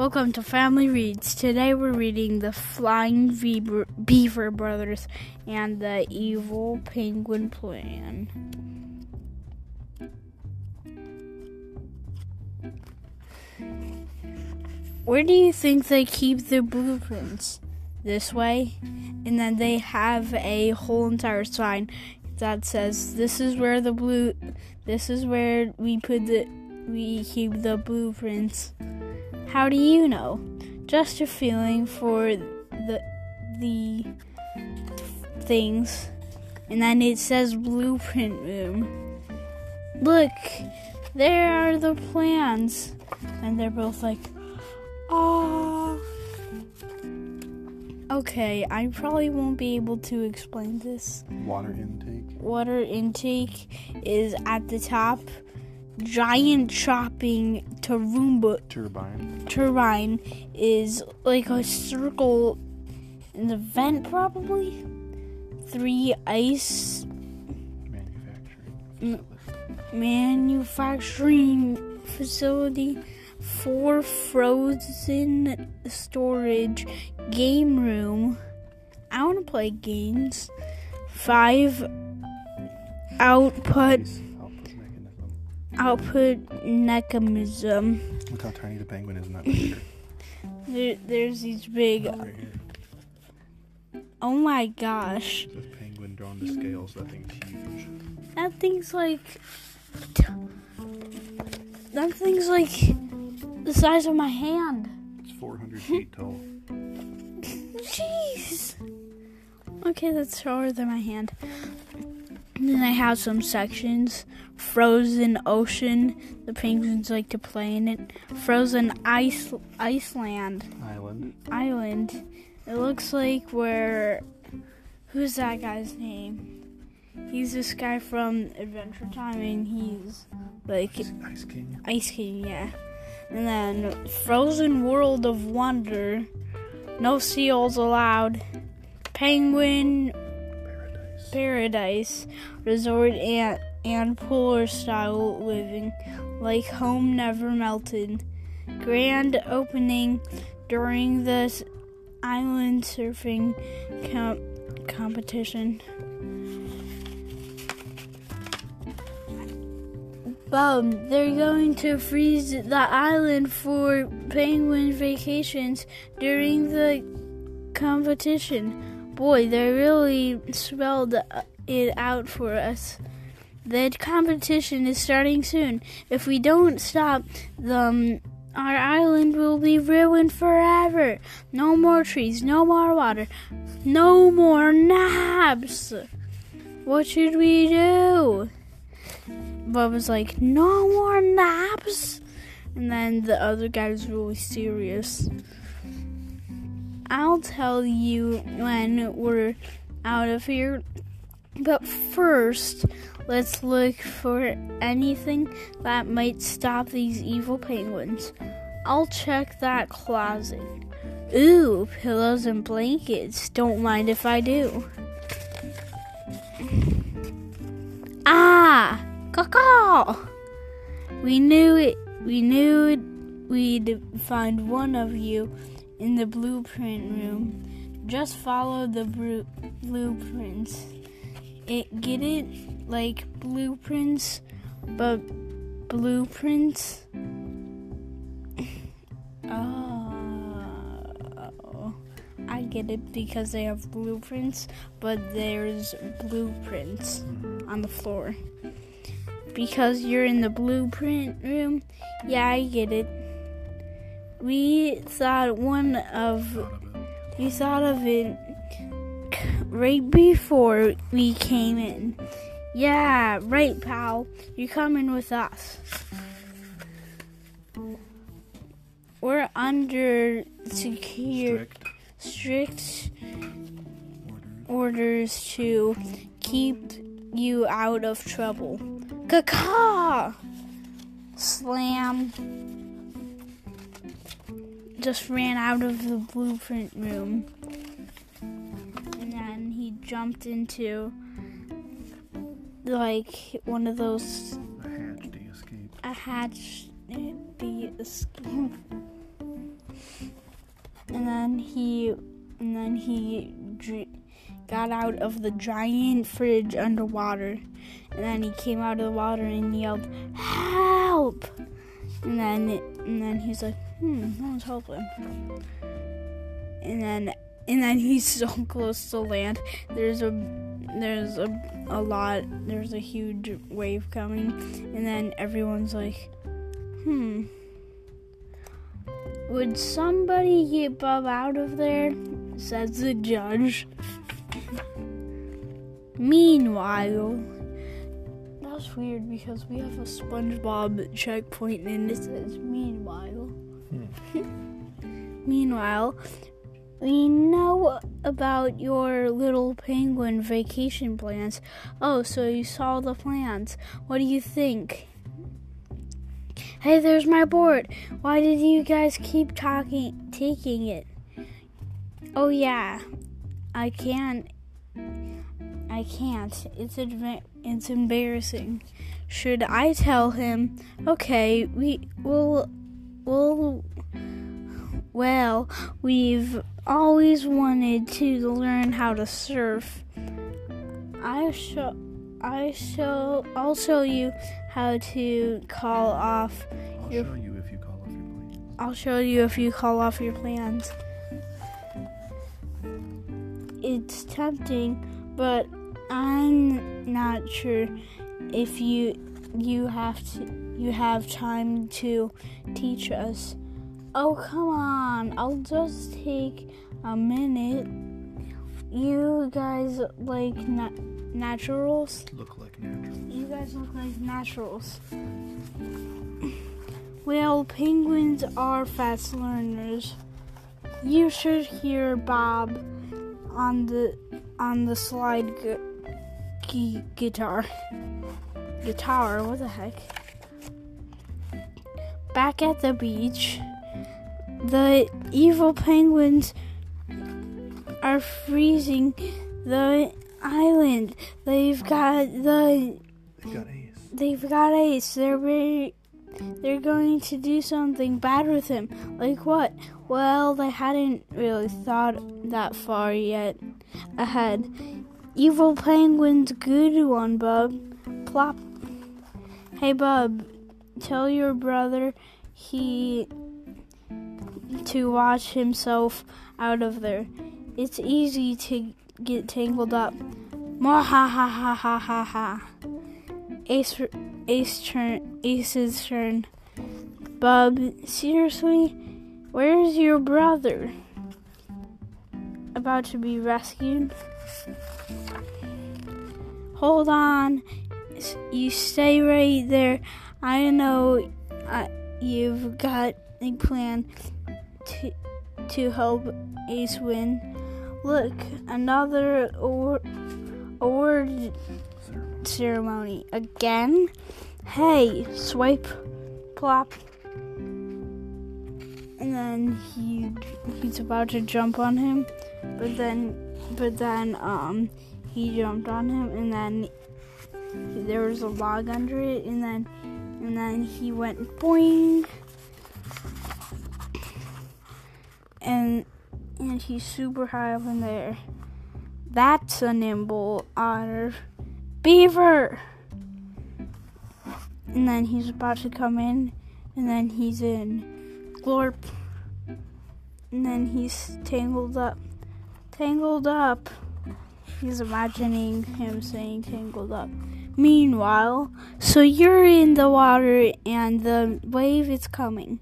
Welcome to Family Reads. Today we're reading The Flying Beaver, Beaver Brothers and the Evil Penguin Plan. Where do you think they keep the blueprints? This way? And then they have a whole entire sign that says this is where the blue this is where we put the we keep the blueprints. How do you know? Just a feeling for the the things. And then it says blueprint room. Look, there are the plans. And they're both like, oh. Okay, I probably won't be able to explain this. Water intake. Water intake is at the top giant chopping Tarumba turbine. turbine is like a circle in the vent, probably. Three ice manufacturing facility. manufacturing facility. Four frozen storage game room. I want to play games. Five output output mechanism. Look how tiny the penguin is in that picture. There, there's these big. Oh my gosh. This penguin drawn to scales. That thing's huge. That thing's like. That thing's like the size of my hand. It's 400 feet tall. Jeez. Okay, that's taller than my hand. Then I have some sections. Frozen ocean. The penguins like to play in it. Frozen ice Iceland Island. island. It looks like where who's that guy's name? He's this guy from Adventure Time and he's like Ice, Ice King. Ice King, yeah. And then Frozen World of Wonder. No seals allowed. Penguin Paradise. Resort and, and polar style living. Like home never melted. Grand opening during this island surfing com- competition. Bum, they're going to freeze the island for penguin vacations during the competition. Boy, they really spelled uh, it out for us. The competition is starting soon. If we don't stop them, our island will be ruined forever. No more trees, no more water, no more naps. What should we do? Bob was like, no more naps. And then the other guy was really serious. I'll tell you when we're out of here. But first, let's look for anything that might stop these evil penguins. I'll check that closet. Ooh, pillows and blankets. Don't mind if I do. Ah, caw We knew it. We knew it. We'd find one of you in the blueprint room. Just follow the bru- blueprints. It get it like blueprints, but blueprints. Oh, I get it because they have blueprints, but there's blueprints on the floor. Because you're in the blueprint room, yeah, I get it. We thought one of we thought of it right before we came in. Yeah, right, pal. You're coming with us. We're under secure Strict orders. to keep you out of trouble. Caca! Slam. Just ran out of the blueprint room. And then he jumped into like one of those The hatch de escape. a hatch the escape. and then he and then he got out of the giant fridge underwater and then he came out of the water and yelled help and then and then he's like hmm no one's helping and then and then he's so close to land there's a there's a, a lot there's a huge wave coming and then everyone's like hmm would somebody get Bob out of there? says the judge. Meanwhile, that's weird because we have a SpongeBob checkpoint and it says meanwhile. Hmm. meanwhile, we know about your little penguin vacation plans. Oh, so you saw the plans. What do you think? Hey, there's my board. Why did you guys keep talking, taking it? Oh yeah, I can't. I can't. It's adva- it's embarrassing. Should I tell him? Okay, we will. We'll. Well, we've always wanted to learn how to surf. I show. I show. I'll show you how to call off. I'll Your- show you if you call off your plans. I'll show you if you call off your plans. It's tempting, but I'm not sure if you you have to you have time to teach us. Oh come on, I'll just take a minute. You guys like na- naturals? Look like natural. You guys look like naturals. Well, penguins are fast learners. You should hear Bob on the on the slide gu- gu- guitar. Guitar, what the heck? Back at the beach, the evil penguins are freezing the island. They've got the They got Ace. they've got Ace. They're very, they're going to do something bad with him. Like what? Well, they hadn't really thought that far yet ahead. Evil penguin's good one, bub. Plop. Hey, bub. Tell your brother he to watch himself out of there. It's easy to get tangled up. More ha ha ha ha ha ha. Ace, Ace turn, Ace's turn. Bub, seriously, where's your brother? About to be rescued. Hold on, you stay right there. I know uh, you've got a plan to to help Ace win. Look, another award, award Ceremony. ceremony again. Hey, swipe, plop, and then he he's about to jump on him, but then but then um he jumped on him, and then there was a log under it, and then and then he went boing, and and he's super high up in there. That's a nimble otter. Beaver! And then he's about to come in, and then he's in. Glorp. And then he's tangled up. Tangled up. He's imagining him saying tangled up. Meanwhile, so you're in the water and the wave is coming.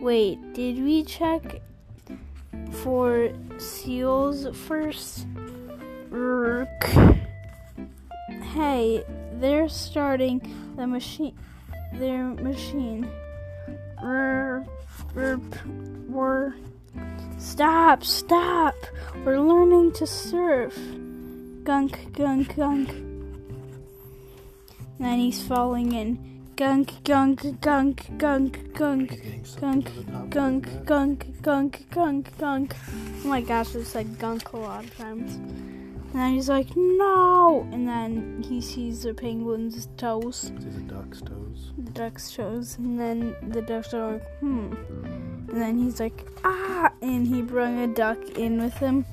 Wait, did we check for seals first? Urk. Hey, they're starting the machine. Their machine. Rrr, We're stop, stop. We're learning to surf. Gunk, gunk, gunk. Then he's falling in. Gunk, gunk, gunk, gunk, gunk. Gunk, Gunk, gunk, gunk, gunk, gunk. Oh my gosh, I've said gunk a lot of times. And then he's like, no! And then he sees the penguin's toes, Sees a duck's toes. the duck's toes, and then the ducks are like, hmm, And then he's like, ah, and he brought a duck in with him.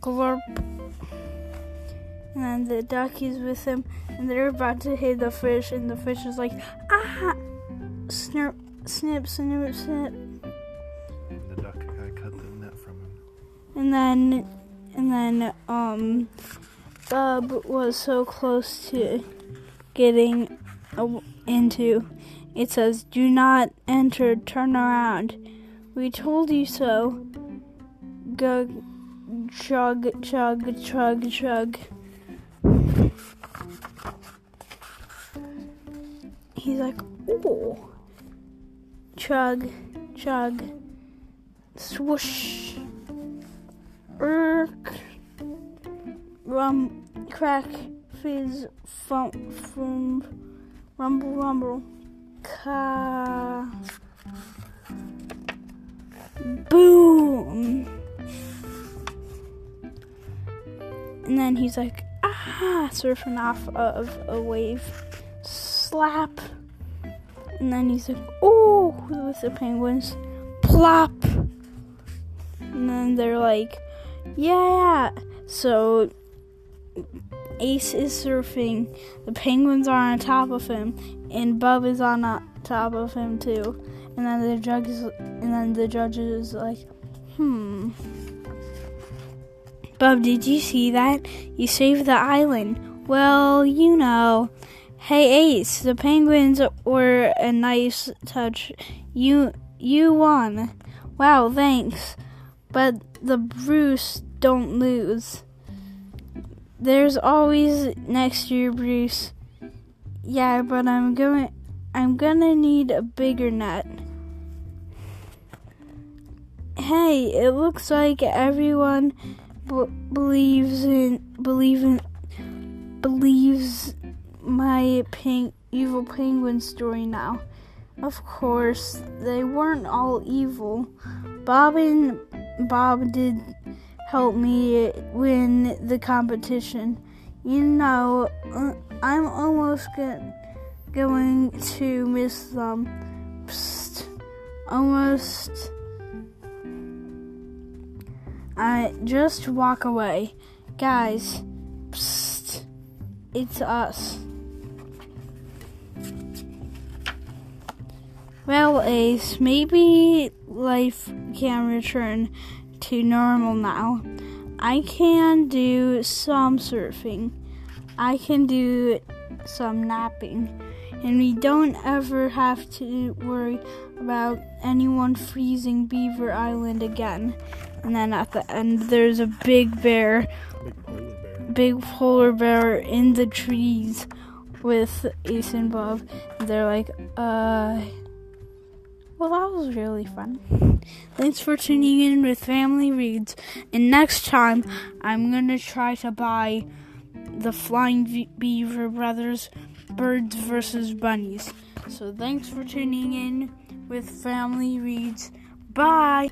Glorp. And then the duck is with him, and they're about to hit the fish, and the fish is like, ah, snip, snip, snip, snip. The duck guy cut the net from him. And then, and then, um, Bub was so close to getting into. It says, "Do not enter. Turn around. We told you so." Gug, chug, chug, chug, chug. He's like, "Oh." Chug, chug, swoosh. Irk rum, crack, fizz, fump, fum, rumble, rumble, ka, boom. And then he's like, ah, surfing off of a wave, slap. And then he's like, oh, with the penguins, plop. And then they're like, yeah. So Ace is surfing. The penguins are on top of him, and Bub is on top of him too. And then the judge is, and then the judge is like, "Hmm, Bub, did you see that? You saved the island." Well, you know. Hey Ace, the penguins were a nice touch. You you won. Wow, thanks. But the Bruce don't lose. There's always next year, Bruce. Yeah, but I'm going I'm gonna need a bigger net. Hey, it looks like everyone b- believes in believe in believes my peng- evil penguin story now. Of course, they weren't all evil. Bob and Bob did help me win the competition. You know, I'm almost go- going to miss them. Psst. Almost. I just walk away. Guys, psst. It's us. Well, Ace, maybe life can return to normal now. I can do some surfing. I can do some napping. And we don't ever have to worry about anyone freezing Beaver Island again. And then at the end, there's a big bear, Big polar bear. big polar bear in the trees with Ace and Bob. They're like, uh. Well, that was really fun. Thanks for tuning in with Family Reads. And next time, I'm gonna try to buy the Flying Beaver Brothers Birds versus Bunnies. So thanks for tuning in with Family Reads. Bye!